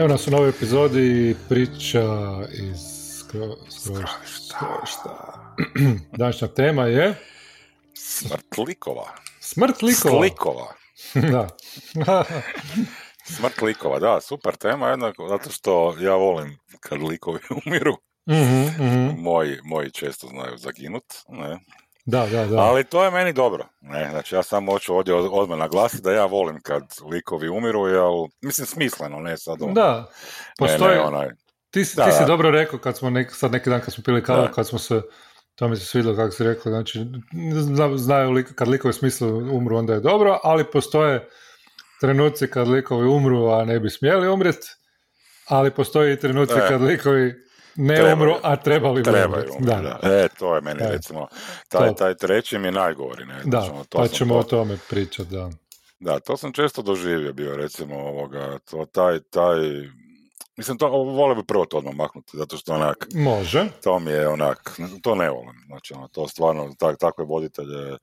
Evo nas u novoj epizodi priča iz skro, skrovišta. Današnja tema je... Smrt likova. Smrt likova. Slikova. da. Smrt likova, da, super tema, jednako, zato što ja volim kad likovi umiru. Mhm, mhm. Moji, moji često znaju zaginut, ne? Da, da, da. Ali to je meni dobro. Ne? Znači, ja samo hoću ovdje od- odmah naglasiti da ja volim kad likovi umiru, jel, mislim smisleno, ne sad ono. Da, ne, postoji, ne, onaj, ti, si- Da, ti si da. dobro rekao kad smo nek, sad neki dan kad smo pili kavu, kad smo se, to mi se svidjelo kako si rekao, znači zna- znaju lik, kad likovi smislu umru onda je dobro, ali postoje trenuci kad likovi umru, a ne bi smjeli umret, ali postoji i trenuci E. kad likovi ne Trebaju. umru, a trebali trebaju. umrijeti, Da, Da. E, to je meni, E. recimo, taj, taj treći mi je najgori, ne? da, Znači, to pa ćemo to- o tome pričati, da. Da, to sam često doživio bio, recimo, ovoga, to, taj, taj, mislim, to, volio bi prvo to odmah maknuti, zato što onak, Može. to mi je onak, to ne volim, znači, ono, to stvarno, tak, takve voditelje,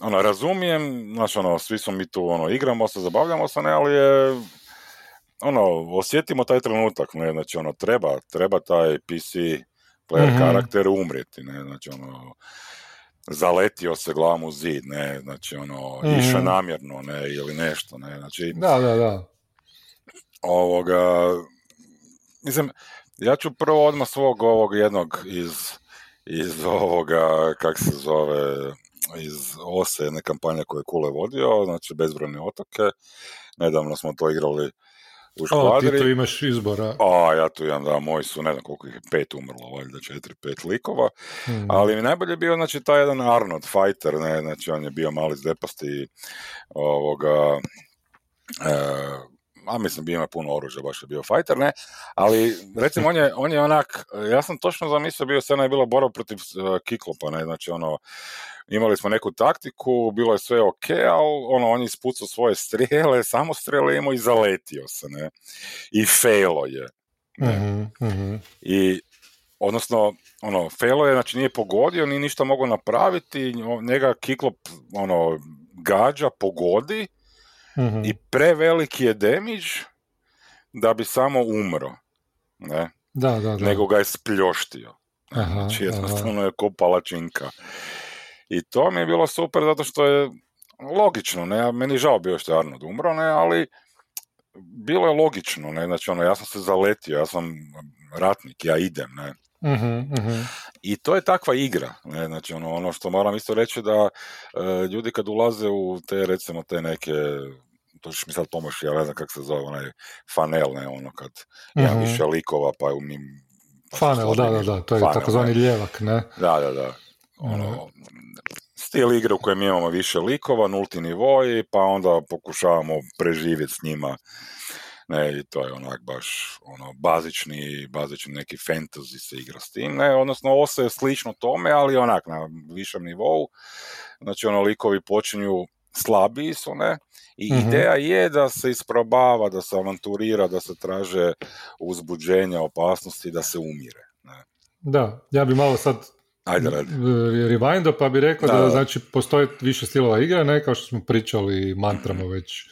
ono, razumijem, znači, ono, svi smo mi tu, ono, igramo se, zabavljamo se, ne, ali je, ono, osjetimo taj trenutak, ne, znači, ono, treba, treba taj PC player Mhm. karakter umrijeti, ne, znači, ono, zaletio se glavom u zid, ne, znači, ono, Mhm. išao namjerno, ne, ili nešto, ne, znači, Da, da, da. ovoga, mislim, ja ću prvo odmah svog ovog jednog iz, iz ovoga, kak se zove, iz OSE, jedne kampanje koje je Kule vodio, znači Bezbrojne otoke, nedavno smo to igrali u O, ti škvadri. tu imaš izbora. A, ja tu imam, da, moji su, ne znam koliko ih je, pet umrlo, valjda četiri, pet likova, Mm. ali mi najbolje bio, znači, taj jedan Arnold fighter, ne, znači, on je bio mali zdepasti, ovoga, e, a mislim, bio ima puno oružja, baš je bio fighter, ne, ali, recimo, on je, on je onak, ja sam točno zamislio, bio scena je bila borba protiv e, Kiklopa, ne, znači, ono, imali smo neku taktiku, bilo je sve ok, ali, ono, on je ispucao svoje strijele, samo strijele imao i zaletio se, ne, i failo je, ne, Mhm, mhm. i odnosno ono Felo je znači nije pogodio ni ništa mogao napraviti njega Kiklop ono gađa pogodi Mhm. i preveliki je damage da bi samo umro ne Da, da, da. nego ga je spljoštio Aha, znači aha. jednostavno je ko palačinka i to mi je bilo super zato što je logično ne meni žao bio što je Arnold umro ne ali bilo je logično ne znači ono ja sam se zaletio ja sam ratnik ja idem ne Mhm, mhm. I to je takva igra, ne, znači ono, ono što moram isto reći da e, ljudi kad ulaze u te recimo te neke, to ćeš mi sad pomoći, ja ne znam kako se zove, onaj fanel, ne, ono kad ima Mhm. više likova pa u njim... pa se Funnel, da, da, da, to je takozvani ljevak, ne? Da, da, da. Ono, stil igre u kojem imamo više likova, nulti nivoi, pa onda pokušavamo preživjeti s njima. Ne, i to je onak baš ono, bazični, bazični neki fantasy se igra s tim, ne, odnosno ovo se je slično tome, ali onak na višem nivou, znači ono likovi počinju slabiji su, ne, i Mhm. ideja je da se isprobava, da se avanturira, da se traže uzbuđenja, opasnosti, da se umire. Ne. Da, ja bi malo sad Ajde, radi. rewindo pa bi rekao da, Da, da. znači postoje više stilova igre, ne kao što smo pričali mantramo već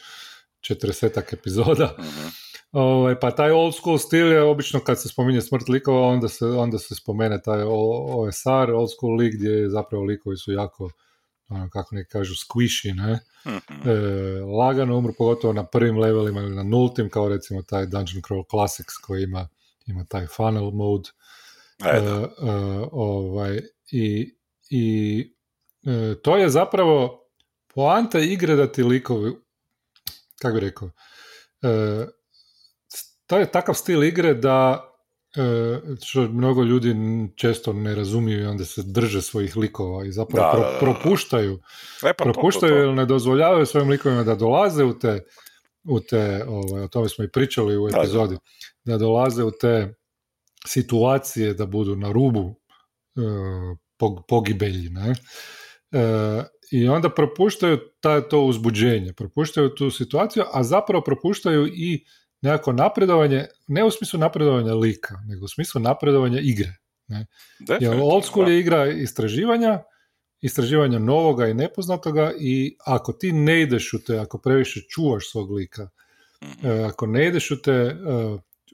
40 epizoda. Mhm. Ovaj, pa taj old school stil je obično kad se spominje smrt likova, onda se, onda se spomene taj OSR, old school lig, gdje zapravo likovi su jako, ono, kako neki kažu, squishy, ne? Mhm. E, lagano umru, pogotovo na prvim levelima ili na nultim, kao recimo taj Dungeon Crawl Classics koji ima, ima taj funnel mode. E, E, e, ovaj, I, i e, to je zapravo poanta igre da ti likovi, kako bi rekao, e, to je takav stil igre da e, što mnogo ljudi često ne razumiju i onda se drže svojih likova i zapravo Da, pro- da, da, da. propuštaju E, pa to, to, propuštaju to. ili ne dozvoljavaju svojim likovima da dolaze u te, u te ovaj, o tome smo i pričali u Da, da. epizodi, da dolaze u te situacije da budu na rubu e, pog- pogibelji, ne? E, I onda propuštaju ta, to uzbuđenje, propuštaju tu situaciju, a zapravo propuštaju i nekako napredovanje, ne u smislu napredovanja lika, nego u smislu napredovanja igre. Jer Definitivno, old school da. je igra istraživanja, istraživanja novoga i nepoznatoga i ako ti ne ideš u te, ako previše čuvaš svog lika E, ako ne ideš u te, e,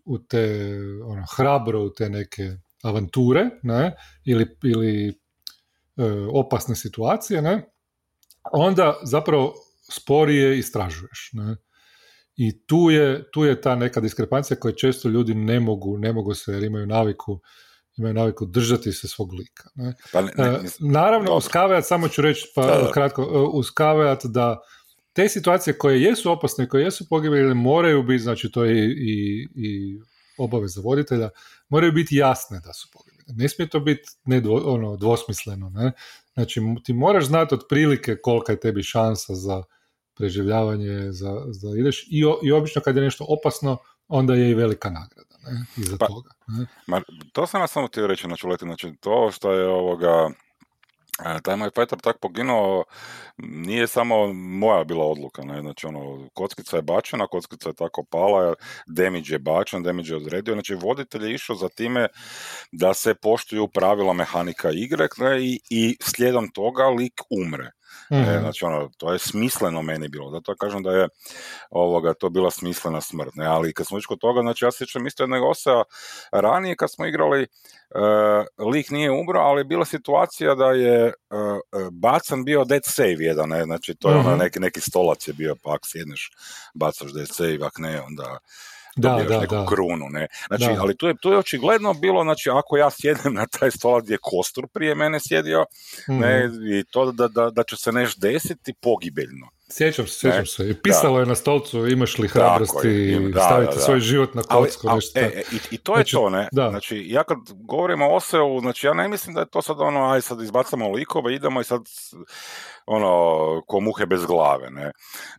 u te ono, hrabro u te neke avanture ne, ili, ili opasne situacije, ne, onda zapravo sporije istražuješ. Ne. I tu je, tu je ta neka diskrepancija koju često ljudi ne mogu, ne mogu se jer imaju naviku imaju naviku držati se svog lika. Ne? Pa ne, ne, Naravno, uz kaveat, samo ću reći pa, kratko, uz kaveat da te situacije koje jesu opasne, koje jesu pogibeljne, moraju biti, znači to je i, i obaveza voditelja, moraju biti jasne da su pogibeljne. Ne smije to biti nedvo, ono, dvosmisleno. Ne? Znači, ti moraš znati otprilike kolika je tebi šansa za preživljavanje, za, za ideš i, i obično kad je nešto opasno, onda je i velika nagrada ne, iza pa, toga. Ne. Ma, to sam ja samo htio reći, znači, znači to što je ovoga, taj moj Petar tak poginuo, nije samo moja bila odluka, ne, znači ono, kockica je bačena, kockica je tako pala, damage je bačen, damage je odredio, znači voditelj je išao za time da se poštuju pravila mehanika igre i, i slijedom toga lik umre. Mm. znači ono, to je smisleno meni bilo, zato kažem da je ovoga, to bila smislena smrt, ne, ali kad smo išli kod toga, znači ja sjećam isto jednog osa ranije kad smo igrali, uh, lik nije umro, ali je bila situacija da je uh, bacan bio dead save jedan, ne, znači to je mm neki, neki stolac je bio, pa ako sjedneš, bacaš dead save, ak ne, onda da, da, neku da. krunu, ne. Znači, ali tu je, tu je očigledno bilo, znači, ako ja sjednem na taj stol gdje je kostur prije mene sjedio, ne, mhm. i to da, da, da će se nešto desiti pogibeljno. Sjećam se, sjećam se. I pisalo je na stolcu imaš li hrabrosti staviti svoj život na kocku. Ali, e, e, i, I to je znači, to, ne? Znači, ja kad govorim o Oseu, znači ja ne mislim da je to sad ono, aj sad izbacamo likove, idemo i sad ono, ko muhe bez glave, ne?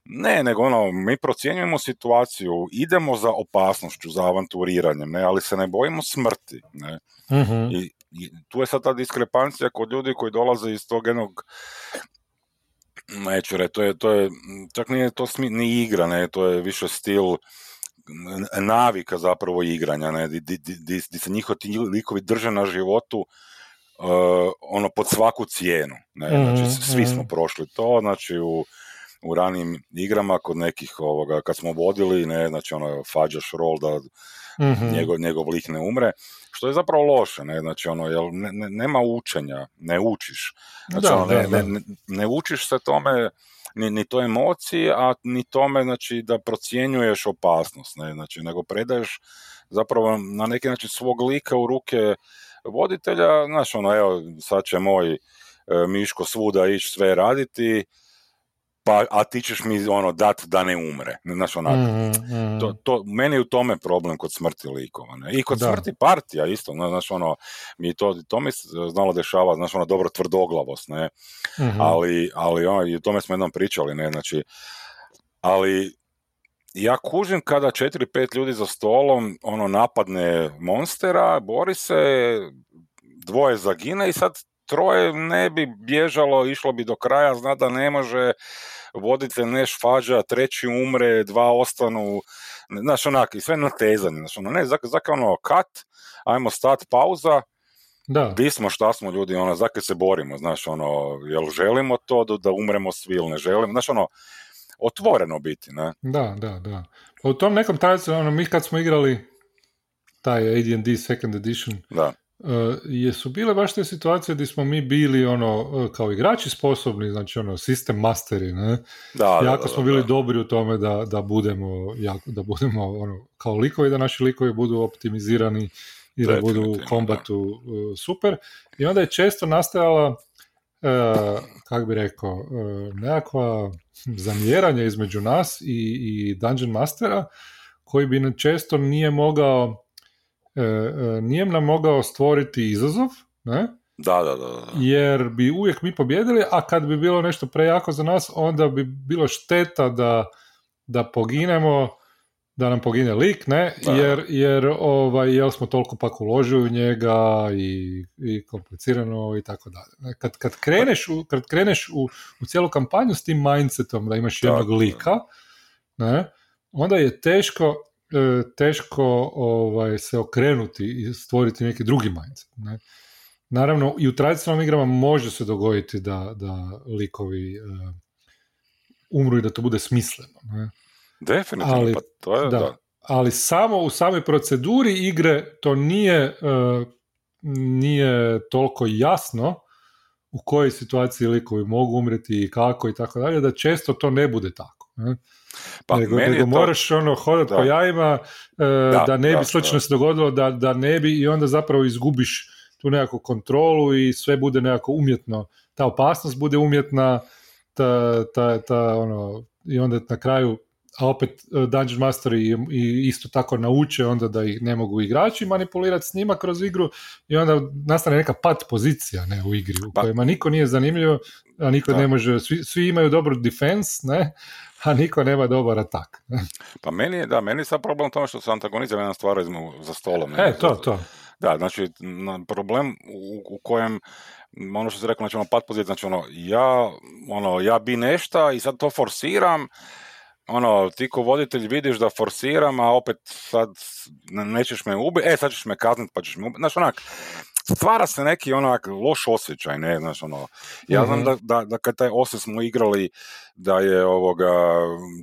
Ne, nego ono, mi procjenjujemo situaciju, idemo za opasnošću, za avanturiranjem, ne? Ali se ne bojimo smrti, ne? Mhm. I, I tu je sad ta diskrepancija kod ljudi koji dolaze iz tog jednog neću reći, to je, to je, čak nije to smi, ni igra, ne, to je više stil navika zapravo igranja, ne, di, di, di, di se njihovi ti likovi drže na životu uh, ono pod svaku cijenu, ne, znači mhm, svi smo mhm. prošli to, znači u, u ranim igrama kod nekih ovoga, kad smo vodili, ne, znači ono fađaš rol da mm njegov, njegov lik ne umre, što je zapravo loše, ne, znači ono, jel, ne, ne, nema učenja, ne učiš, znači da, ono, ne, da, ne, ne, učiš se tome, ni, ni to emociji, a ni tome, znači, da procjenjuješ opasnost, ne, znači, nego predaješ zapravo na neki način svog lika u ruke voditelja, znači, ono, evo, sad će moj e, Miško svuda ići sve raditi, pa a ti ćeš mi ono dat da ne umre. Znaš, onako. Mm, mm. To, to, meni je u tome problem kod smrti likova. Ne? I kod smrti partija isto. Znaš, ono, mi to, to mi znalo dešava, znaš, ono, dobro tvrdoglavost, ne? mm Ali, ali ono, i o tome smo jednom pričali, ne? Znači, ali ja kužim kada četiri, pet ljudi za stolom ono napadne monstera, bori se, dvoje zagine i sad troje ne bi bježalo, išlo bi do kraja, zna da ne može, voditelj neš fađa, treći umre, dva ostanu, znaš onak, i sve natezanje, znaš ono, ne, zaka ono, kat, ajmo stat, pauza, da. Di smo, šta smo ljudi, ono, zakaj se borimo, znaš, ono, jel želimo to da, da umremo svi ili ne želimo, znaš, ono, otvoreno biti, ne? Da, da, da. U tom nekom tajcu, ono, mi kad smo igrali taj AD&D second edition, da. Uh, jesu bile baš te situacije gdje smo mi bili ono e, kao igrači sposobni, znači ono sistem masteri, ne? Da, jako smo bili dobri u tome da, da budemo jako, da budemo ono kao likovi, da naši likovi budu optimizirani i da budu u kombatu uh, super. I onda je često nastajala uh, kako bi rekao, uh, nekakva zamjeranja između nas i, i Dungeon Mastera koji bi često nije mogao E, e, nije nam mogao stvoriti izazov, ne? Da, da, da, Jer bi uvijek mi pobjedili, a kad bi bilo nešto prejako za nas, onda bi bilo šteta da, da poginemo, da nam pogine lik, ne? Jer, jer, ovaj, jel smo toliko pak uložili u njega i, i komplicirano i tako dalje. Kad, kad kreneš, u, kad kreneš u, u cijelu kampanju s tim mindsetom da imaš jednog lika, ne? onda je teško E, teško ovaj, se okrenuti i stvoriti neki drugi mindset. Ne? Naravno, i u tradicionalnim igrama može se dogoditi da, da likovi uh, umru i da to bude smisleno. Ne? Definitivno, ali, pa to je, da. ali samo u samoj proceduri igre to nije, e, nije toliko jasno u kojoj situaciji likovi mogu umreti i kako i tako dalje, da često to ne bude tako. Ne? Pa, nego, nego to... moraš ono hodati po jajima e, da, da, ne bi slučajno se dogodilo da, da ne bi i onda zapravo izgubiš tu nekakvu kontrolu i sve bude nekako umjetno, ta opasnost bude umjetna, ta, ta, ta ono, i onda na kraju a opet e, Dungeon Master i, i, isto tako nauče onda da ih ne mogu igrači manipulirati s njima kroz igru i onda nastane neka pat pozicija ne, u igri u pa, kojima niko nije zanimljivo, a niko ne može, svi, svi imaju dobar defense, ne, a niko nema dobar atak. Pa meni je, da, meni je sad problem tome što se antagonizam jedna stvar za stolom. Ne, e, to, to. Da, znači, problem u, u kojem ono što se rekao, znači ono pat pozicija, znači ono, ja, ono, ja bi nešto i sad to forsiram, ono, ti ko voditelj vidiš da forsiram, a opet sad nećeš me ubiti, e sad ćeš me kazniti pa ćeš me ubiti, znaš onak, stvara se neki onak loš osjećaj, ne, znaš ono, ja znam mhm. da, da, da kad taj osjećaj smo igrali, da je ovoga,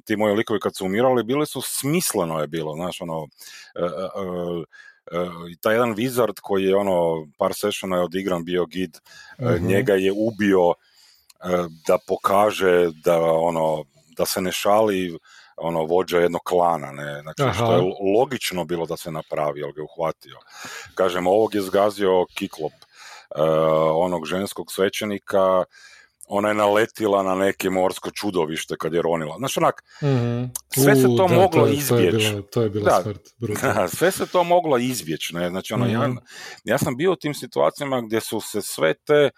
ti moji likovi kad su umirali, bili su, smisleno je bilo, znaš ono, e, e, e, taj jedan wizard koji je ono par sessiona je odigran bio gid, mhm. njega je ubio da pokaže da ono da se ne šali ono vođa jednog klana, ne, znači što je logično bilo da se napravi, ali ga je uhvatio. Kažem, ovog je zgazio Kiklop, uh, onog ženskog svećenika, ona je naletila na neke morsko čudovište kad je ronila. Znaš, onak, mm sve se to moglo izbjeći. To je bila, smrt. sve se to moglo izbjeći. Ne? Znači, ono, ja, mhm. ja sam bio u tim situacijama gdje su se sve te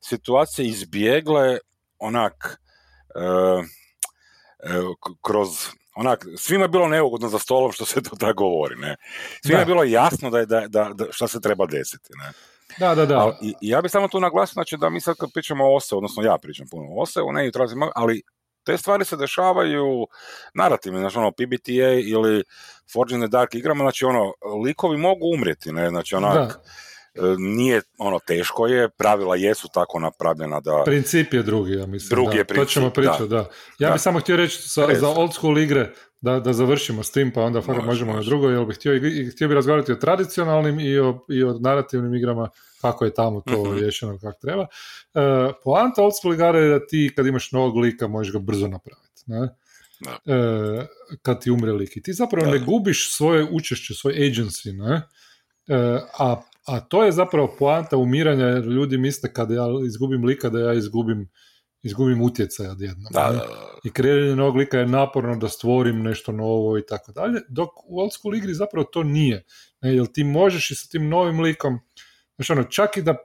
situacije izbjegle onak... Uh, kroz onak, svima je bilo neugodno za stolom što se to tako govori, ne. Svima je bilo jasno da, je, da, da, da šta se treba desiti, ne. Da, da, da. i, ja bih samo tu naglasio, znači da mi sad kad pričamo o OSE, odnosno ja pričam puno o OSE, ne, ali te stvari se dešavaju narativno, znači ono PBTA ili Forge in the Dark igrama, znači ono, likovi mogu umrijeti, ne, znači onak, E, nije ono teško je, pravila jesu tako napravljena da... Princip je drugi, ja mislim. Drugi je princip, To ćemo pričati, da. Ja bih samo htio reći sa, za old school igre, da, da završimo s tim, pa onda fakat možemo na drugo, jer bih htio, htio bi razgovarati o tradicionalnim i o, i o narativnim igrama, kako je tamo to mm riješeno kako treba. Uh, poanta old school igara je da ti kad imaš novog lika možeš ga brzo napraviti. Ne? Uh, kad ti umre lik. I ti zapravo ne gubiš svoje učešće, svoj agency, ne? a a to je zapravo poanta umiranja jer ljudi misle kada ja izgubim lika da ja izgubim izgubim utjecaj odjednom. Da, da, I kreiranje novog lika je naporno da stvorim nešto novo i tako dalje, dok u old school igri zapravo to nije. Ne, jer ti možeš i sa tim novim likom, znači ono, čak i da,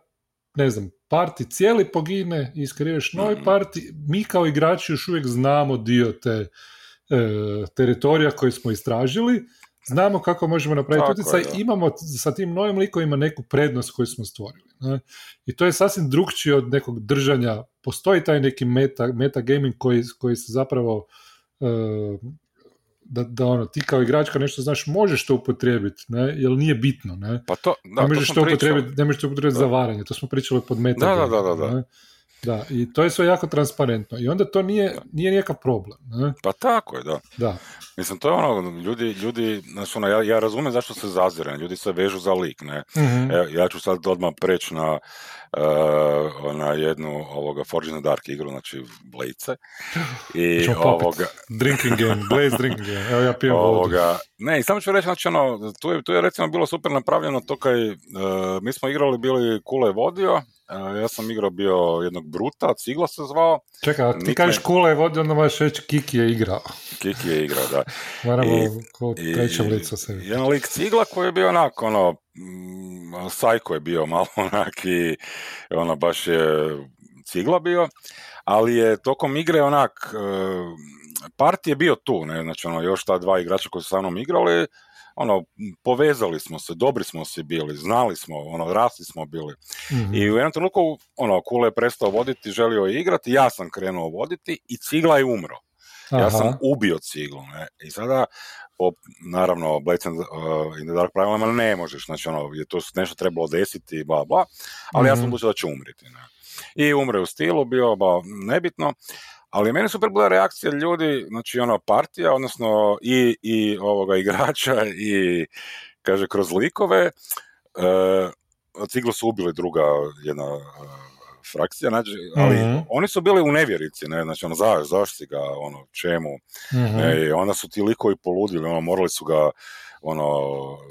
ne znam, parti cijeli pogine i iskreiraš novi mm parti, mi kao igrači još uvijek znamo dio te e, teritorija koji smo istražili znamo kako možemo napraviti utjecaj, imamo sa tim novim likovima neku prednost koju smo stvorili. Ne? I to je sasvim drugčije od nekog držanja. Postoji taj neki meta, meta gaming koji, koji se zapravo uh, da, da ono, ti kao igračka nešto znaš, možeš to upotrijebiti, ne, jer nije bitno, ne. Pa to, da, ne možeš to, upotrijebiti, ne možeš to upotrijebiti za varanje, to smo pričali pod meta. Da, da, da, da. Ne? Da, i to je sve jako transparentno. I onda to nije, nije nikakav problem. Ne? Pa tako je, da. da. Mislim, to je ono, ljudi, ljudi znači ono, ja, ja razumijem zašto se zazire, ljudi se vežu za lik, ne. mm ja ću sad odmah preći na, uh, na jednu ovoga Forge in the Dark igru, znači Blaze. I ovoga... Drinking game, Blaze drinking game, evo ja pijem ovoga, Ne, i samo ću reći, znači ono, tu je, tu je recimo bilo super napravljeno to kaj, uh, mi smo igrali, bili Kule vodio, ja sam igrao bio jednog Bruta, Cigla se zvao. Čekaj, ti kažeš Kula je vodio, onda možeš reći Kiki je igrao. Kiki je igrao, da. Moramo ko trećem licu se Jedan lik Cigla koji je bio onak, ono, mm, sajko je bio malo onak i ono, baš je Cigla bio, ali je tokom igre onak, e, part je bio tu, ne, znači ono, još ta dva igrača koji su sa mnom igrali, ono, povezali smo se, dobri smo se bili, znali smo, ono, rasli smo bili. mm I u jednom trenutku, ono, Kule je prestao voditi, želio je igrati, ja sam krenuo voditi i Cigla je umro. Aha. Ja sam ubio Ciglu, ne? I sada, po, naravno, Blades uh, in the Dark pravilima ne možeš, znači, ono, je to nešto trebalo desiti, bla, bla, ali ja sam mhm. odlučio da će umriti, ne? I umre u stilu, bio, ba, nebitno, ali meni su bila reakcija ljudi, znači ono partija, odnosno i, i ovoga igrača i kaže kroz likove, uh, Ciglo su ubili druga jedna frakcija, znači, ali mm oni su bili u nevjerici, ne, znači ono, za, zašto ga, ono, čemu, mm ne, onda su ti likovi poludili, ono, morali su ga, ono,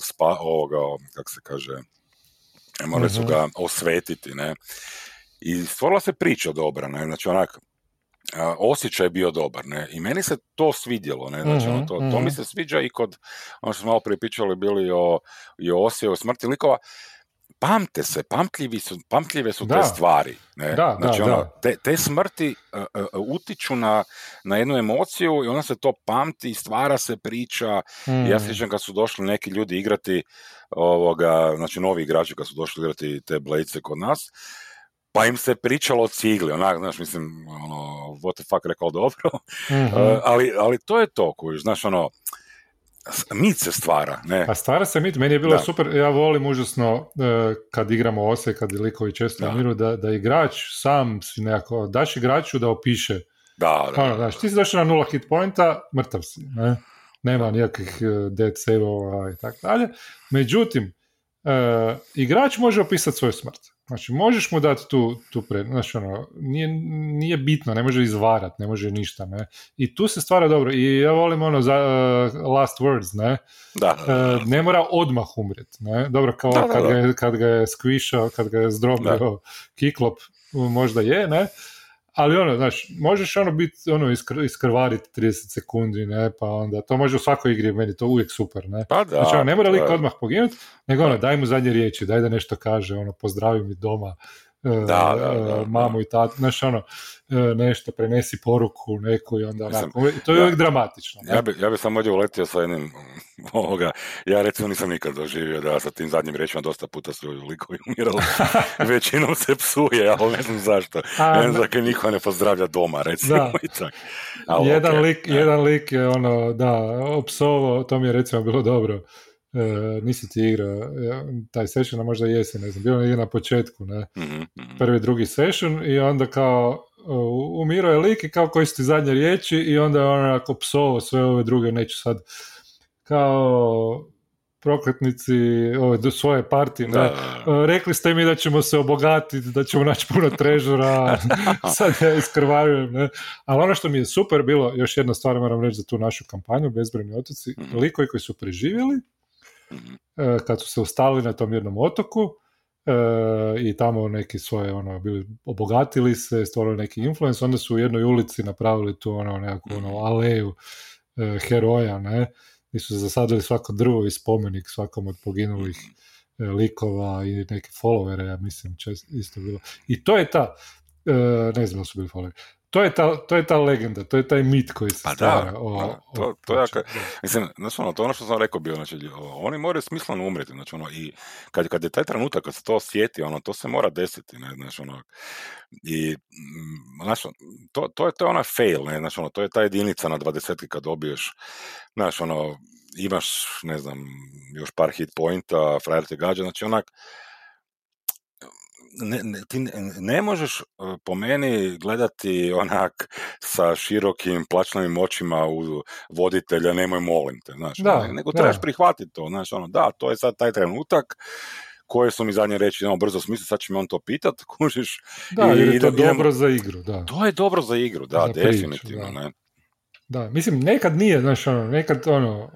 spa, ovoga, kako se kaže, morali su mhm. ga osvetiti, ne, i stvorila se priča dobra, ne, znači onak, osjećaj je bio dobar, ne, i meni se to svidjelo, ne, znači ono, to, to mi mhm. se sviđa i kod, ono što smo malo prije pričali, bili o, i o o smrti likova, pamte se, pamtljivi su, pamtljive su te stvari. Ne? Da, znači, ono, Te, te smrti uh, uh, utiču na, na jednu emociju i onda se to pamti, stvara se priča. Mm. Ja sjećam kad su došli neki ljudi igrati, ovoga, znači novi igrači kad su došli igrati te blejce kod nas, pa im se pričalo o cigli, onak, znaš, mislim, ono, what the fuck rekao dobro, mm ali, ali to je to, koji, znaš, ono, mit se stvara. Ne? A stvara se mit, meni je bilo super, ja volim užasno e, kad igramo ose, kad likovi često da. da, da igrač sam si nekako, daš igraču da opiše. Da, da. Ono, znaš, ti si došao na nula hit pointa, mrtav si, ne? Nema nikakvih e, dead save-ova i tako dalje. Međutim, e, igrač može opisati svoju smrt. Znači, možeš mu dati tu, tu pred, znači, ono, nije, nije bitno, ne može izvarat, ne može ništa, ne. I tu se stvara dobro. I ja volim ono za uh, last words, ne. Da, uh, ne mora odmah umret, ne. Dobro, kao kad, Ga je, kad ga je squišao, kad ga je zdrobio kiklop, možda je, ne ali ono, znaš, možeš ono biti, ono, iskr, iskrvariti 30 sekundi, ne, pa onda, to može u svakoj igri, meni to uvijek super, ne. Pa da. Znači, ono, ne mora lik odmah poginuti, nego ono, daj mu zadnje riječi, daj da nešto kaže, ono, pozdravi mi doma, da, da, da, mamu i tatu, znaš, ono, E, nešto, prenesi poruku neku i onda onako, to je uvijek dramatično. Ja bi, ja bi sam ovdje uletio sa jednim ovoga, ja recimo nisam nikad doživio da sa tim zadnjim riječima dosta puta su likovi umirali, većinom se psuje, ali ne znam zašto, A, ne znam niko ne pozdravlja doma, recimo da. i tak. jedan, lik, jedan lik je ono, da, opsovo, to mi je recimo bilo dobro, E, nisi ti igrao taj session, a možda jesi, ne znam, bilo je na početku, ne, mm prvi, drugi session i onda kao umirao je lik i kao koji su ti zadnje riječi i onda je onako psovo sve ove druge, neću sad kao prokletnici ove svoje partije, da. E, rekli ste mi da ćemo se obogatiti, da ćemo naći puno trežura, sad ja iskrvarujem, ne. Ali ono što mi je super bilo, još jedna stvar moram reći za tu našu kampanju, Bezbrojni otoci, mm likovi koji su preživjeli, mhm. e, kad su se ustali na tom jednom otoku, E, i tamo neki svoje ono bili obogatili se, stvorili neki influence, onda su u jednoj ulici napravili tu ono nekakvu ono mhm. aleju e, heroja, ne, i su zasadili svako drvo i spomenik svakom od poginulih mhm. e, likova i neke followere, ja mislim, čest, isto bilo. I to je ta, e, ne znam da su bili followeri, to je, ta, to je ta legenda, to je taj mit koji se pa stvara. Da, o, pa to, to, ja, mislim, znači, ono, to ono što sam rekao bio, znači, oni moraju smisleno umreti, znači, ono, i kad, kad je taj trenutak, kad se to osjeti, ono, to se mora desiti, ne, znači, ono, i, znači, to, to je, to je ona fail, ne, znači, ono, to je ta jedinica na dvadesetki kad dobiješ, znači, ono, imaš, ne znam, još par hit pointa, frajer te gađa, znači, onak, ne, ne, ti ne, možeš e, po meni gledati onak sa širokim plačnim očima u voditelja, nemoj molim te, znaš, da, ono, nego trebaš prihvatiti to, znaš, ono, da, to je sad taj trenutak, koje su mi zadnje reći, ono, brzo smisli, sad će me on to pitat, kužiš. Da, jer je to dobro za igru, da. To je dobro za igru, da, definitivno, ne. Da, mislim, nekad nije, znaš, ono, nekad, ono,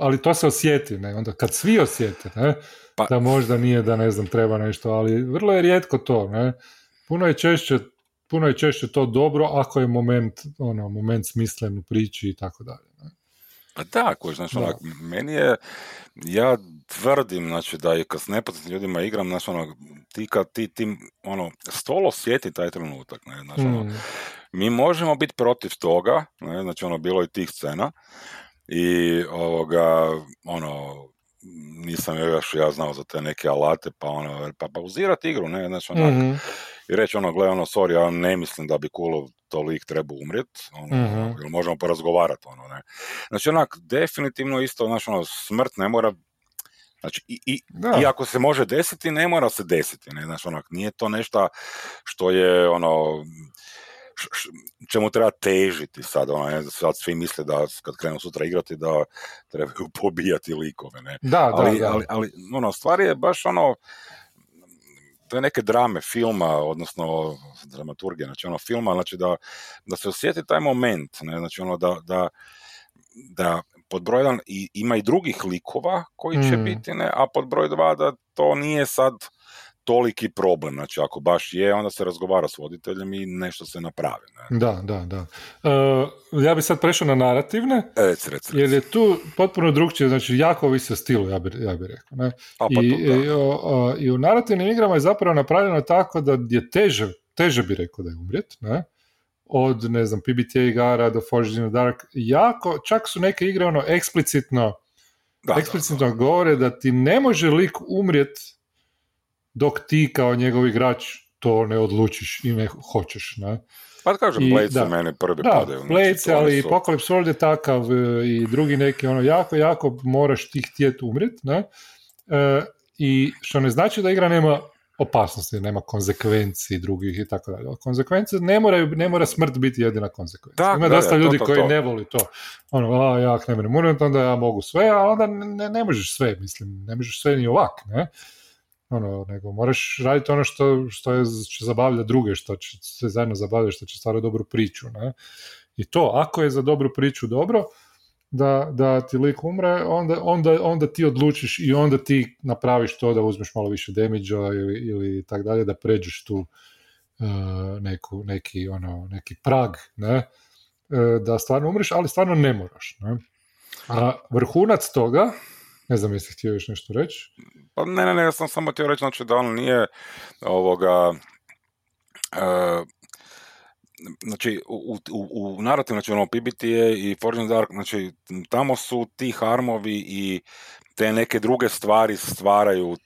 ali to se osjeti, ne, onda kad svi osjete, ne, pa... da možda nije da, ne znam, treba nešto, ali vrlo je rijetko to, ne, puno je češće, puno je češće to dobro ako je moment, ono, moment smislen u priči i tako dalje, ne. Pa da, ko, znaš, onak, meni je, ja tvrdim, znači, da i kad s nepoznatim ljudima igram, znači, ono, ti kad ti, ti, ono, stolo osjeti taj trenutak, ne, znači, ono, mm. Mi možemo biti protiv toga, ne, znači ono bilo i tih scena i ovoga, ono, nisam još ja znao za te neke alate, pa ono, pa pauzirati igru, ne, znači onak, mm i reći ono, gle, ono, sorry, ja ne mislim da bi Kulov tolik trebao umrijet, ono, mm možemo porazgovarati, ono, ne. Znači, onak, definitivno isto, znači, ono, smrt ne mora Znači, i, i, i, ako se može desiti, ne mora se desiti, ne, znači, onak, nije to nešto što je, ono, čemu treba težiti sad, ono, ne, sad svi misle da kad krenu sutra igrati da trebaju pobijati likove, ne. Da, ali, da, ali, ali, ono, stvar je baš ono, to je neke drame filma, odnosno dramaturgije, znači ono filma, znači da, da se osjeti taj moment, ne, znači ono da, da, da pod broj jedan i, ima i drugih likova koji će mm. biti, ne, a pod broj dva da to nije sad toliki problem. Znači, ako baš je, onda se razgovara s voditeljem i nešto se napravi. Ne? Da, da, da. Uh, ja bi sad prešao na narativne, rec, rec, jer je tu potpuno drugčije, znači jako ovisi o stilu, ja bih ja bi rekao. Ne? A, pa I, i, o, I u narativnim igrama je zapravo napravljeno tako da je teže, teže bi rekao da je umrijet, ne? od, ne znam, PBTA igara do Forged in the Dark, jako, čak su neke igre ono eksplicitno da, eksplicitno da, govore da ti ne može lik umrijet dok ti kao njegov igrač to ne odlučiš i ne hoćeš. Ne? Pa kažem, Blade su mene prvi da, padaju. Znači, Blade ali su... Apocalypse World je takav e, i drugi neki, ono, jako, jako moraš ti htjeti umrit, ne? E, I što ne znači da igra nema opasnosti, nema konsekvenci drugih i tako dalje. Konsekvence ne moraju, ne mora smrt biti jedina konsekvencija. Ima dosta ljudi koji ne voli to. Ono, a ja ne moram onda ja mogu sve, a onda ne, ne možeš sve, mislim, ne možeš sve ni ovak, ne? Ono, nego moraš raditi ono što, što je, će zabavljati druge, što će se zajedno zabavljati, što će stvarati dobru priču, ne? I to, ako je za dobru priču dobro, da, da ti lik umre, onda, onda, onda ti odlučiš i onda ti napraviš to da uzmeš malo više damage ili, ili tak dalje, da pređeš tu uh, neku, neki, ono, neki prag, ne? Uh, da stvarno umreš, ali stvarno ne moraš. Ne? A vrhunac toga, ne znam jesi htio još nešto reći? Pa ne, ne, ne, ja sam samo htio reći znači, da on nije ovoga... Uh, znači, u, u, u narativu, znači, ono, PBTA i Fortune Dark, znači, tamo su ti harmovi i te neke druge stvari stvaraju,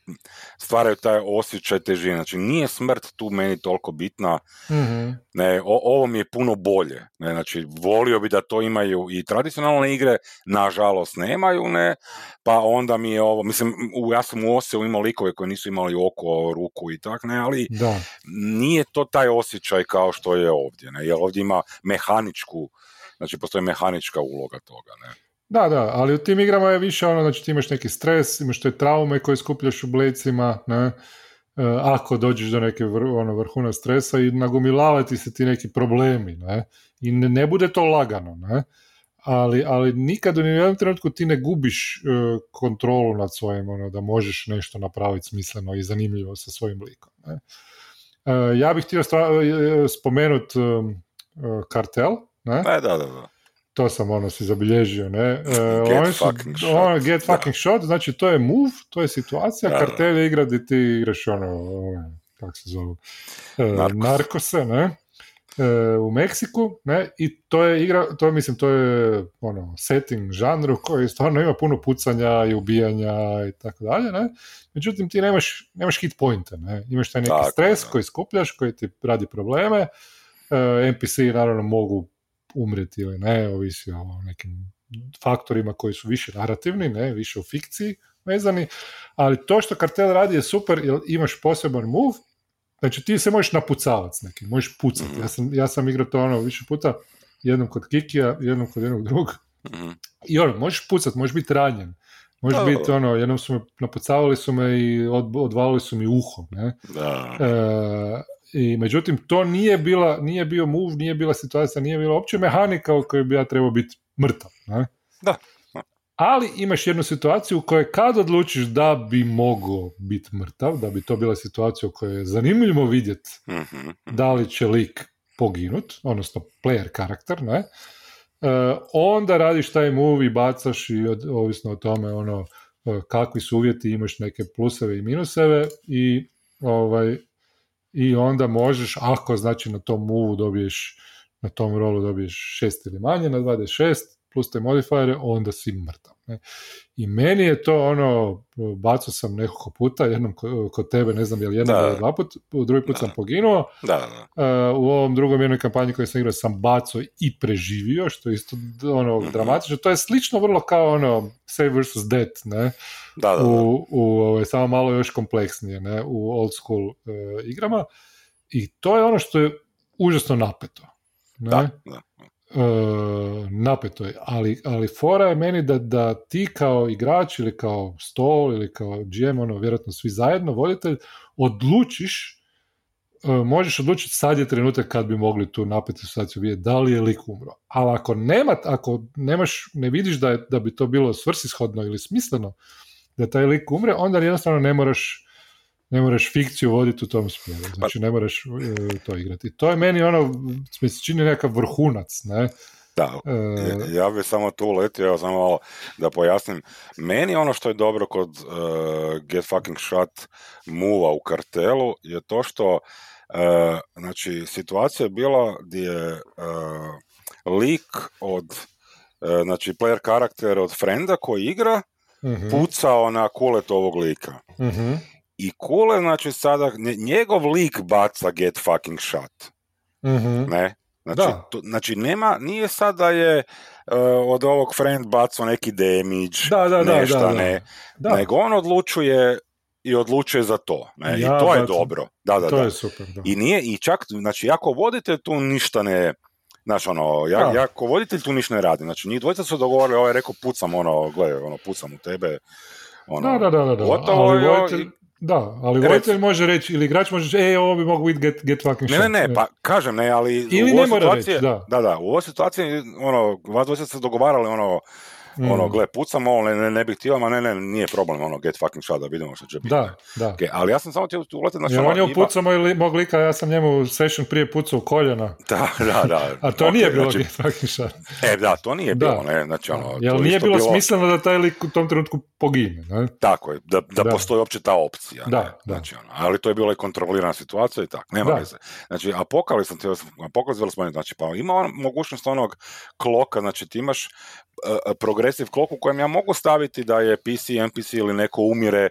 stvaraju taj osjećaj težine. Znači nije smrt tu meni toliko bitna, mm ne, ovo mi je puno bolje. Ne, znači volio bi da to imaju i tradicionalne igre, nažalost nemaju, ne, pa onda mi je ovo, mislim, u, ja sam u Oseu imao likove koji nisu imali oko, ruku i tak, ne, ali da. nije to taj osjećaj kao što je ovdje, ne, jer ovdje ima mehaničku, znači postoji mehanička uloga toga, ne. Da, da, ali u tim igrama je više ono, znači ti imaš neki stres, imaš te traume koje skupljaš u blecima, ne, e, ako dođeš do neke vr, ono, vrhuna stresa i nagomilavati se ti neki problemi, ne, i ne, ne bude to lagano, ne, ali, ali nikad u nijednom trenutku ti ne gubiš uh, kontrolu nad svojim, ono, da možeš nešto napraviti smisleno i zanimljivo sa svojim likom, ne. Uh, ja bih htio spomenuti kartel, ne? Da, da, da to sam ono si zabilježio, ne? Uh, get su, fucking shot. Ono, get fucking shot, znači to je move, to je situacija, da, kartel je igra gdje ti igraš ono, ono kako se zove, uh, narkose, ne? Uh, u Meksiku, ne, i to je igra, to je, mislim, to je ono, setting žanru koji stvarno ima puno pucanja i ubijanja i tako dalje, ne, međutim ti nemaš, nemaš hit pointe, ne, imaš taj neki tako, stres ne. koji skupljaš, koji ti radi probleme, uh, NPC naravno mogu umreti ili ne, ovisi o nekim faktorima koji su više narativni, ne, više u fikciji vezani, ali to što kartel radi je super jer imaš poseban move, znači ti se možeš napucavati s nekim, možeš pucati. Ja sam, ja sam igrao to ono više puta, jednom kod Kikija, jednom kod jednog drugog. Mhm. I ono, možeš pucati, možeš biti ranjen. Možeš biti ono, jednom su me napucavali su me i odvalili su mi uho, ne? Da. E, i međutim, to nije, bila, nije bio move, nije bila situacija, nije bila uopće mehanika u kojoj bi ja trebao biti mrtav. Ne? Da. Ali imaš jednu situaciju u kojoj kad odlučiš da bi mogao biti mrtav, da bi to bila situacija u kojoj je zanimljivo vidjeti mm da li će lik poginut, odnosno player karakter, ne? E, onda radiš taj move i bacaš i od, ovisno o tome ono e, kakvi su uvjeti, imaš neke pluseve i minuseve i ovaj, i onda možeš, ako znači na tom movu dobiješ, na tom rolu dobiješ šest ili manje, na 26, plus te modifajere, onda si mrtav. Ne? I meni je to ono, bacao sam nekoliko puta, jednom kod tebe, ne znam je li jednom ili dva put, u drugi put sam poginuo. Da, da. Uh, u ovom drugom jednoj kampanji koju sam igrao sam bacao i preživio, što je isto ono, mm-hmm. dramatično. To je slično vrlo kao ono Save vs. Dead, ne? Da, da, U, u, ovaj, samo malo još kompleksnije, ne? U old school uh, igrama. I to je ono što je užasno napeto. Ne? Da, da. E, napeto je, ali, ali fora je meni da, da ti kao igrač ili kao stol ili kao GM, ono, vjerojatno svi zajedno, voditelj, odlučiš, e, možeš odlučiti sad je trenutak kad bi mogli tu napetu situaciju vidjeti, da li je lik umro. Ali ako nema, ako nemaš, ne vidiš da, je, da bi to bilo svrsishodno ili smisleno da taj lik umre, onda jednostavno ne moraš ne moraš fikciju voditi u tom smjeru. Znači, ne moraš e, to igrati. To je meni ono, mi se čini nekakav vrhunac, ne? Da, E, ja bih samo tu uletio, evo samo malo da pojasnim. Meni ono što je dobro kod uh, Get Fucking Shot muva u kartelu je to što znači situacija je bila gdje je lik od znači player karakter od frenda koji igra mhm, pucao na kulet ovog lika. mhm, I kule, znači sada, nje- njegov lik baca get fucking shot, mhm. ne? Znači, to, znači nema, nije sad da je uh, od ovog friend bacao neki damage, Da, da, da, nešto, da, da. ne, Da, nego on odlučuje i odlučuje za to, ne, Ja i to je dobro, da, da, to da. je super, da. I nije, i čak, znači, ako voditelj tu ništa ne, znaš, ono, ja, ja ko voditelj tu ništa ne radi, znači, njih dvojica su dogovorili, ovaj je rekao, pucam, ono, gle, ono, pucam u tebe, ono, Da, da, da, da, da. gotovo, ali voditelj, da, ali voditelj može reći, ili igrač može reći, e, ovo bi mogu biti get, get fucking Ne, shot. ne, ne, pa kažem ne, ali Ili u ne mora reći, da. da, da, u ovoj situaciji, ono, vas dvojica se dogovarali, ono, Mm. ono, gle, pucam ovo, ne, ne, ne bih htio, ma ne, ne, nije problem, ono, get fucking shot, da vidimo što će biti. Da, da. Ok, ali ja sam samo htio uletiti, znači, Jer ono, on je upucao moj li, mog lika, ja sam njemu session prije pucao u koljena. Da, da, da. A to ok, nije bilo znači, get fucking shot. E, da, to nije Da. bilo, ne, znači, ono, Jer to je nije isto bilo, smisleno da taj lik u tom trenutku pogine. Ne? Tako je, da, da, Da. postoji uopće ta opcija. Da, ne, da. Znači, ono, ali to je bila i kontrolirana situacija i tako, nema Da. veze. Znači, Apocalypse sam vrlo spomenuti, znači, pa ima on, mogućnost onog kloka, znači ti imaš progresiv klok u kojem ja mogu staviti da je PC, NPC ili neko umire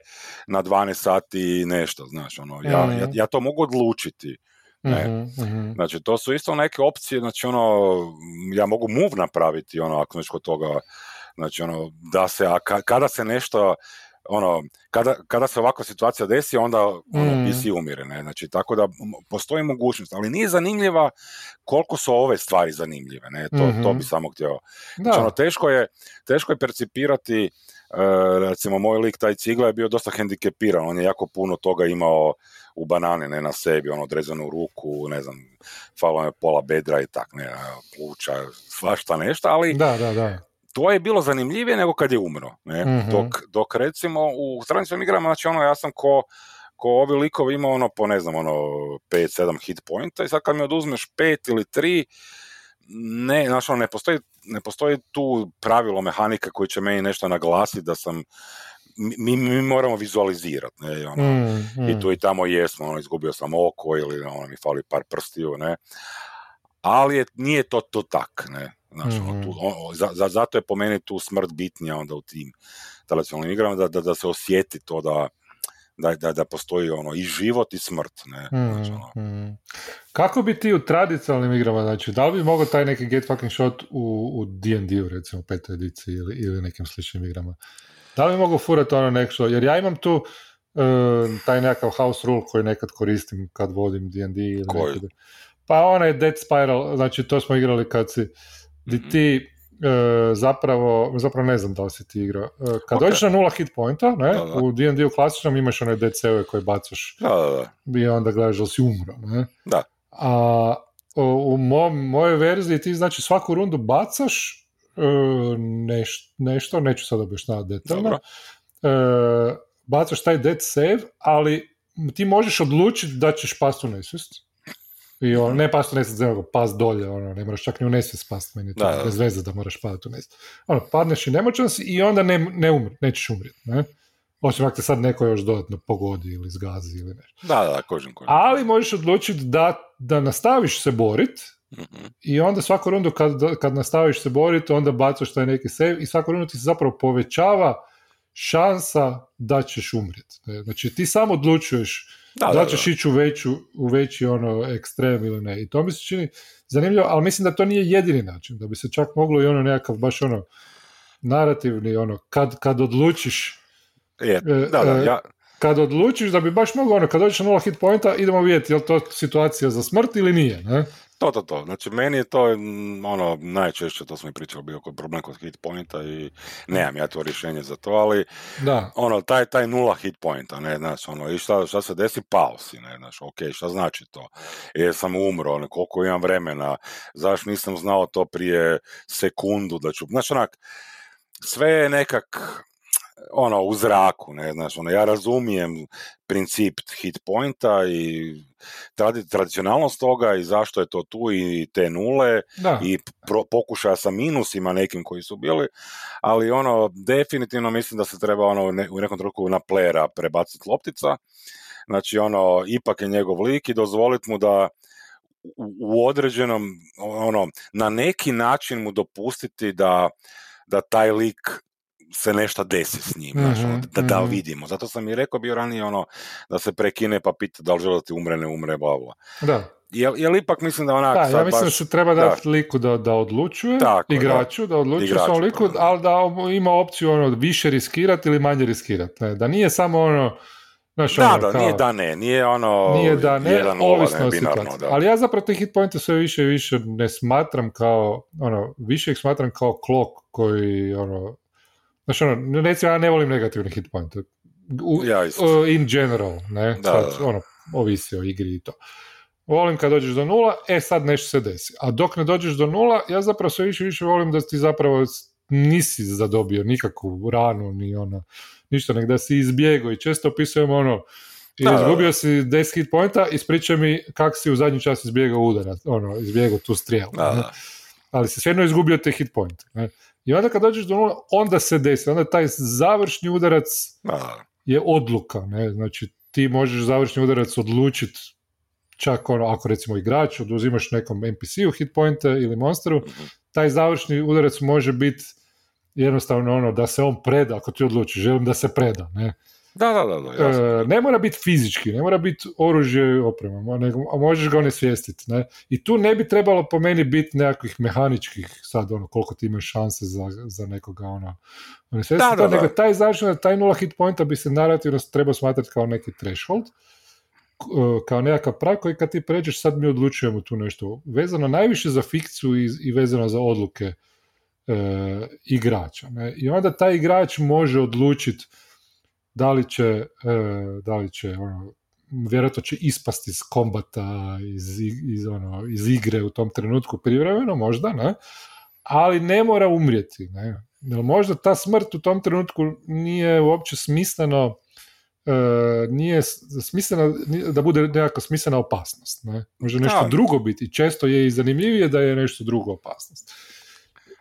na 12 sati i nešto, znaš, ono, ja, Mhm. ja, ja to mogu odlučiti. Ne. Mhm, mhm. Znači, to su isto neke opcije, znači, ono, ja mogu move napraviti, ono, ako nešto toga, znači, ono, da se, a ka- kada se nešto, ono, kada, kada se ovakva situacija desi, onda ono, Mm. PC umire, ne, znači, tako da postoji mogućnost, ali nije zanimljiva koliko su ove stvari zanimljive, ne, to, to Mhm. bi samo htio. Znači, ono, teško je, teško je percipirati, e, recimo, moj lik, taj cigla je bio dosta hendikepiran, on je jako puno toga imao u banane, ne na sebi, ono, odrezanu ruku, ne znam, falo je pola bedra i tak, ne, pluća, svašta nešto, ali da, da, da. To je bilo zanimljivije nego kad je umro, ne, Mhm. dok, dok recimo u stranicama igrama, znači ono, ja sam ko, ko ovi likovi imao ono po ne znam ono 5-7 hit pointa i sad kad mi oduzmeš 5 ili 3 ne, znači ono, ne postoji, ne postoji tu pravilo mehanika koji će meni nešto naglasiti da sam mi, mi moramo vizualizirati, ne, i ono, Mm, mm. i tu i tamo jesmo, ono, izgubio sam oko ili ono, mi fali par prstiju, ne, ali je, nije to to tak, ne, znaš, Mhm. tu, o- o- za, za- zato je po meni tu smrt bitnija onda u tim tradicionalnim igrama, da, da, da se osjeti to da, da, da, da postoji ono i život i smrt, ne, znači, ono, Mm, mm. Kako bi ti u tradicionalnim igrama, znači, da li bi mogao taj neki get fucking shot u, u D&D-u, recimo, petoj ediciji ili, ili nekim sličnim igrama? Da li bi mogao furati ono nešto, jer ja imam tu e, taj nekakav house rule koji nekad koristim kad vodim D&D ili Koji? nekad. Pa onaj Dead Spiral, znači to smo igrali kad si, di Mhm. ti e, zapravo, zapravo ne znam da li si ti igrao. E, kad Ok. dođeš na nula hit pointa, ne, Da, da. u D&D-u klasičnom imaš one DC-ove koje bacaš da, da, da, i onda gledaš da li si umro, ne? Da. A u mom, mojoj verziji ti znači svaku rundu bacaš e, neš- nešto, neću sad objašnjavati detaljno, bacaš taj dead save, ali ti možeš odlučiti da ćeš past u nesvijest. I on, ne past u nesvijest, nego past dolje, ono, ne moraš čak ni u nesvijest past, meni je to Da, bez veze da moraš padati u nesvijest. Ono, padneš i nemoćan si i onda ne, ne umri, nećeš umrijeti, ne? Osim ako te sad neko još dodatno pogodi ili zgazi ili nešto. da, da, kožem, kožem. Ali možeš odlučiti da, da nastaviš se borit Mhm. i onda svaku rundu kad, kad nastaviš se boriti, onda bacaš taj neki save i svaku rundu ti se zapravo povećava šansa da ćeš umrijeti. Znači ti sam odlučuješ Da, da, li ćeš ići u, veću, u veći ono ekstrem ili ne. I to mi se čini zanimljivo, ali mislim da to nije jedini način. Da bi se čak moglo i ono nekakav baš ono narativni ono kad, kad odlučiš Je, da, da, e, ja, kad odlučiš da bi baš mogao ono, kad dođeš na nula hit pointa, idemo vidjeti je li to situacija za smrt ili nije, ne? To, to, to. Znači, meni je to mm, ono, najčešće, to smo i pričali, bio kod problem kod hit pointa i nemam ja to rješenje za to, ali Da, ono, taj, taj nula hit pointa, ne, znaš, ono, i šta, šta se desi, pao si, ne, znaš, ok, šta znači to? Jer sam umro, ono, koliko imam vremena, zašto nisam znao to prije sekundu da ću, znaš, onak, sve je nekak, ono, u zraku, ne, znaš, ono, ja razumijem princip hit pointa i tradi, tradicionalnost toga i zašto je to tu i te nule da. i pro, pokušaja sa minusima nekim koji su bili, ali ono, definitivno mislim da se treba ono, ne, u nekom trenutku na playera prebaciti loptica, znači ono, ipak je njegov lik i dozvoliti mu da u, u određenom, ono, na neki način mu dopustiti da, da taj lik se nešto desi s njim, znaš, ono, da, da Mhm, vidimo. Zato sam i rekao bio ranije ono, da se prekine pa pita da li želi da ti umre, ne umre, bla, bla. da. Jel, jel ipak mislim da onak Da, sad ja mislim da baš... se treba da. dati liku da, da odlučuje, Tako, igraču, da, odlučuje Igraču, svom liku, pardon. ali da ima opciju ono, više riskirati ili manje riskirati. Ne? Da nije samo ono, znaš, Da, ono, da, kao, nije da ne, nije ono... nije da ne, jedan ovisno ne, binarno, da. Ali ja zapravo te hit pointe sve više i više ne smatram kao, ono, više ih smatram kao klok koji, ono, znaš, ono, recimo ja ne volim negativne hit pointe. U, Ja isto. in general, ne, Da, sad, da. ono, ovisi o igri i to. Volim kad dođeš do nula, e sad nešto se desi. A dok ne dođeš do nula, ja zapravo sve više i više volim da ti zapravo nisi zadobio nikakvu ranu, ni ono, ništa, nego da si izbjegao i često opisujemo ono, da, izgubio si 10 hit pointa, ispričaj mi kak si u zadnji čas izbjegao udarac, ono, izbjegao tu strijelu. Da, ne? da. ali si svejedno izgubio te hit point. Ne? I onda kad dođeš do nula, onda se desi, onda taj završni udarac Da, da. je odluka, ne? znači ti možeš završni udarac odlučiti čak ono, ako recimo igrač oduzimaš nekom NPC-u hit pointe ili monsteru, Mhm. taj završni udarac može biti jednostavno ono da se on preda, ako ti odlučiš, želim da se preda, ne? Da, da, da, da, jasno. E, ne mora biti fizički, ne mora biti oružje i oprema, nego a možeš ga onesvijestiti. Ne? I tu ne bi trebalo po meni biti nekakvih mehaničkih, sad ono, koliko ti imaš šanse za, za nekoga ono, onesvijestiti, Da, da, nego taj završen, taj nula hit pointa bi se narativno trebao smatrati kao neki threshold, e, kao nekakav prag koji kad ti pređeš sad mi odlučujemo tu nešto vezano najviše za fikciju i, i vezano za odluke e, igrača. Ne? I onda taj igrač može odlučiti da li će, e, da li će ono, vjerojatno će ispasti iz kombata, iz, iz, ono, iz igre u tom trenutku privremeno, možda, ne? ali ne mora umrijeti. Ne? Jer možda ta smrt u tom trenutku nije uopće smisleno e, nije smislena, da bude nekakva smislena opasnost. Ne? Može nešto Da. drugo biti. Često je i zanimljivije da je nešto drugo opasnost.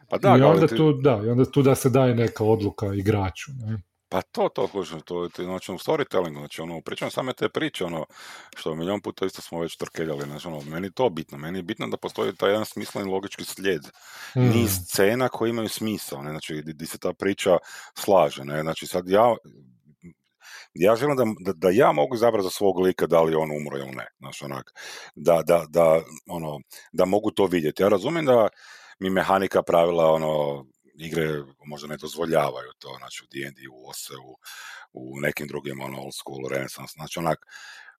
Pa da, I onda, ti- tu, da, I onda tu da se daje neka odluka igraču. Ne? Pa to, to, kužim, to, to je znači, u storytellingu, znači ono, pričam same te priče, ono, što milion puta isto smo već trkeljali, znači ono, meni je to bitno, meni je bitno da postoji taj jedan smisleni logički slijed, Mm. niz scena koji imaju smisao, ne, znači, di, se ta priča slaže, ne, znači sad ja, ja želim da, da, da ja mogu izabrati za svog lika da li on umro ili ne, znači onak, da, da, da, ono, da mogu to vidjeti. Ja razumijem da mi mehanika pravila, ono, igre možda ne dozvoljavaju to, znači u D&D, u OSE, u, u nekim drugim, ono, old school, renaissance, znači onak,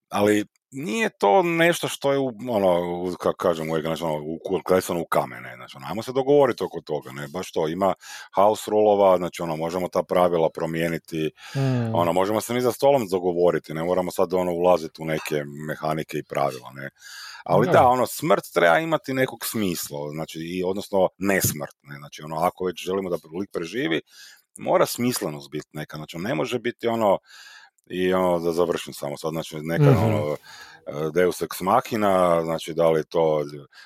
ali nije to nešto što je, ono, kako kažem, uvijek, znači, ono, u, klesano u kamene, znači, ono, ajmo se dogovoriti oko toga, ne, baš to, ima house rulova, znači, ono, možemo ta pravila promijeniti, Mm. ono, možemo se mi za stolom dogovoriti, ne moramo sad, ono, ulaziti u neke mehanike i pravila, ne, ali Da. da, ono, smrt treba imati nekog smisla, znači, i, odnosno, nesmrt, ne, znači, ono, ako već želimo da lik preživi, mora smislenost biti neka, znači, ne može biti ono, i ono, da završim samo sad, znači, neka, Mhm. ono, Deus ex machina, znači da li je to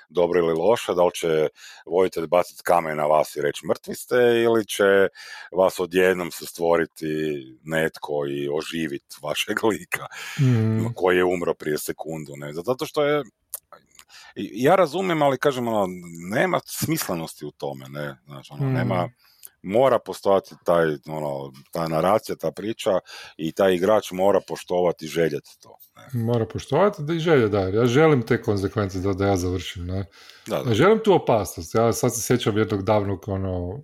dobro ili loše, da li će vojitelj baciti kamen na vas i reći mrtvi ste ili će vas odjednom se stvoriti netko i oživiti vašeg lika Mm. koji je umro prije sekundu, ne, zato što je ja razumijem, ali kažem, ono, nema smislenosti u tome, ne, znači, ono, Mm. nema, mora postojati taj, ono, ta naracija, ta priča i taj igrač mora poštovati i željeti to. Ne. Mora poštovati da i želje da. Ja želim te konsekvence da, da ja završim. Ne? Da, da. Želim tu opasnost. Ja sad se sjećam jednog davnog ono,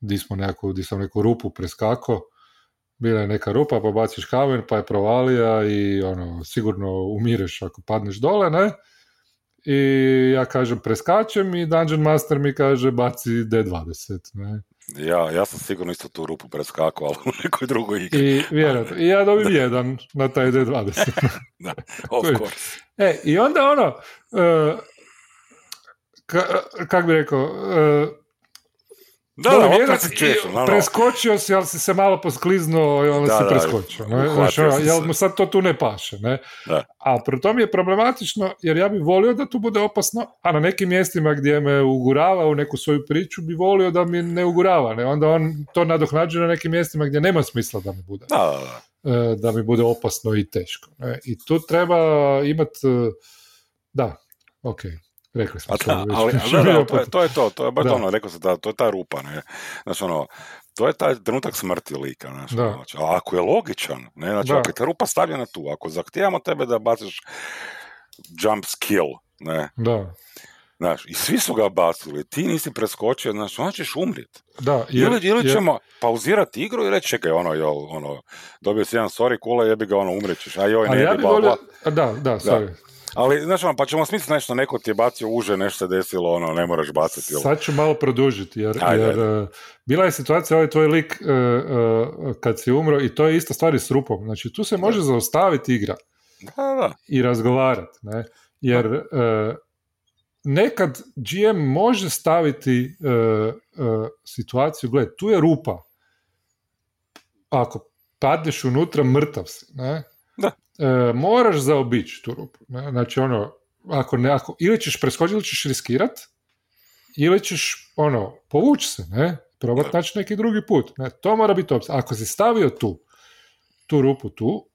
di smo neku, di sam neku rupu preskako. Bila je neka rupa, pa baciš kamen, pa je provalija i ono, sigurno umireš ako padneš dole, ne? I ja kažem preskačem i Dungeon Master mi kaže baci D20. Ne? Ja, ja sam sigurno isto tu rupu preskakao, ali u nekoj drugoj igri. I, vjerojatno, i ja dobim jedan na taj D20. da, of course. E, i onda ono, uh, ka, kak bi rekao, uh, da, da, si češao, no, no. preskočio si, ali si se malo poskliznuo i onda Da, si da, preskočio. Ne? si jel mu sad to tu ne paše. Ne? Da. A pri tom je problematično, jer ja bi volio da tu bude opasno, a na nekim mjestima gdje me ugurava u neku svoju priču bi volio da mi ne ugurava. Ne? Onda on to nadoknađuje na nekim mjestima gdje nema smisla da mi bude. Da, da, da. e, da mi bude opasno i teško. ne. I tu treba imati, da, ok, rekli smo već. ali, ali da, to, je, to je to, to je baš Da. ono, rekao sam da, to je ta rupa, ne, znači ono, to je taj trenutak smrti lika, Da. ono, znači, a ako je logičan, ne, znači, Da. ako je ta rupa stavljena tu, ako zahtijevamo tebe da baciš jump skill, ne, Da, znaš, i svi su ga bacili, ti nisi preskočio, znaš, onda ćeš umrit. da, Ili, ili jer- ćemo pauzirati igru i reći, čekaj, ono, jel, ono, dobio si jedan sorry kula, jebi ga, ono, umrećeš, a joj, ali ne, ja bi bla, bla. da, da, sorry. Ali, znaš, ono, pa ćemo smisliti nešto, neko ti je bacio uže, nešto se desilo, ono, ne moraš baciti. ili- Sad ću malo produžiti, jer, Ajde, jer e, bila je situacija, ovaj tvoj lik e, e, kad si umro, i to je ista stvar i s rupom. Znači, tu se može zaustaviti igra Da, da, i razgovarati, ne? Jer e, nekad GM može staviti situaciju, gled, tu je rupa. Ako padneš unutra, mrtav si, ne? Da. E, moraš zaobići tu rupu. Znači, ono, ako ne, ako, ili ćeš preskočiti, ili ćeš riskirat, ili ćeš, ono, povući se, ne? Probat Da. naći neki drugi put. Ne? To mora biti opcija. Ako si stavio tu, tu rupu tu,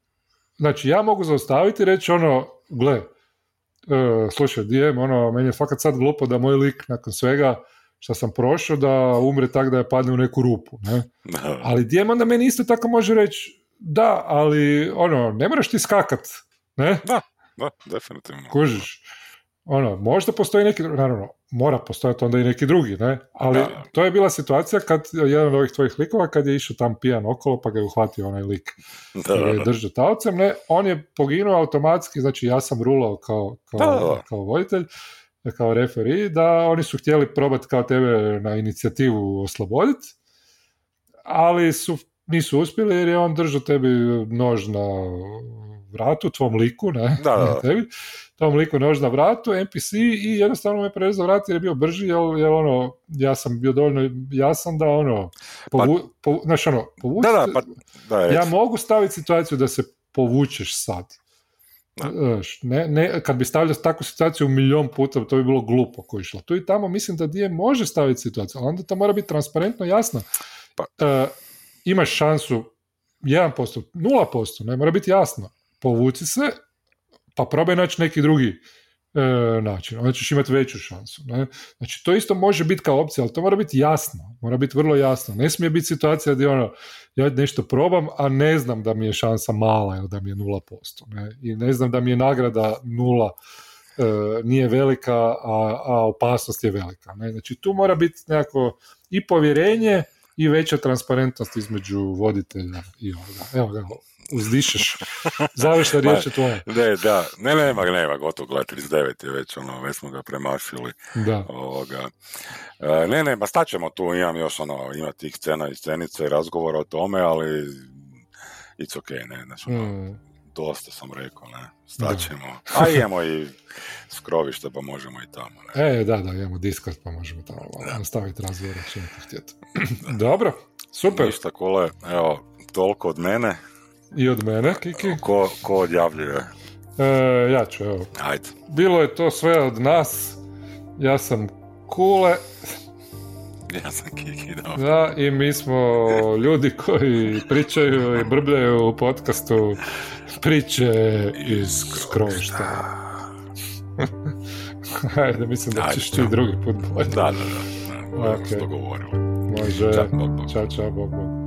znači ja mogu zaustaviti i reći ono, gle, e, slušaj, DM, ono, meni je fakat sad glupo da moj lik nakon svega što sam prošao da umre tak da je padne u neku rupu, ne? Ali DM onda meni isto tako može reći, da, ali ono, ne moraš ti skakat, ne? Da, definitivno. Kužiš. Ono, možda postoji neki, naravno, mora postojati onda i neki drugi, ne? Ali Da. to je bila situacija kad jedan od ovih tvojih likova, kad je išao tam pijan okolo, pa ga je uhvatio onaj lik Da, da, je da. držao taocem, ne, on je poginuo automatski, znači ja sam rulao kao, kao, Da, da, da. kao voditelj, kao referi, da oni su htjeli probati kao tebe na inicijativu osloboditi, ali su, nisu uspjeli jer je on držao tebi nož na vratu, tvom liku, ne, Da, da, tebi, tom liku nož na vratu, NPC i jednostavno me prerezao vrat jer je bio brži, jer, jer ono, ja sam bio dovoljno jasan da ono, povu, povu, znaš ono, povući Da, da, pa, da, ja mogu staviti situaciju da se povučeš sad. Ne, ne, kad bi stavljao takvu situaciju milion puta, to bi bilo glupo ko je išlo. Tu i tamo mislim da DM može staviti situaciju, ali onda to mora biti transparentno, jasno. Pa- E, imaš šansu 1%, 0%, ne mora biti jasno. Povuci se, pa probaj naći neki drugi e, način, onda ćeš imati veću šansu. Ne? Znači, to isto može biti kao opcija, ali to mora biti jasno, mora biti vrlo jasno. Ne smije biti situacija gdje ono, ja nešto probam, a ne znam da mi je šansa mala ili da mi je 0%. Ne? I ne znam da mi je nagrada nula e, nije velika, a, a opasnost je velika. Ne? Znači, tu mora biti nekako i povjerenje i veća transparentnost između voditelja i ovoga. Evo ga, uzdišeš. Završna riječ je tvoja. Ne, da, ne, nema, nema, gotovo, gled, 39 je već, ono, već smo ga premašili, Da. ovoga. E, ne, ne, ma staćemo tu, imam još, ono, ima tih scena i scenice i razgovora o tome, ali it's okay, ne, znači, Mm, dosta sam rekao, ne, staćemo. A imamo i skrovište, pa možemo i tamo, ne. E, da, da, imamo Discord, pa možemo tamo nastaviti razgovor ako ćemo to htjeti. Dobro, super. Ništa, kole, evo, toliko od mene, I od mene, Kiki. ko, ko odjavljuje, E, ja ću, evo. ajde. Bilo je to sve od nas. Ja sam Kule, Ja sam Kiki, dobro. da, i mi smo ljudi koji pričaju i brbljaju u podcastu priče iz skrovišta. Ajde, mislim da ćeš ti drugi put bolje. Da, da, da, da, da, Ok. se dogovorili. Može. Bok, bok. Ćao, čao, bog, bog.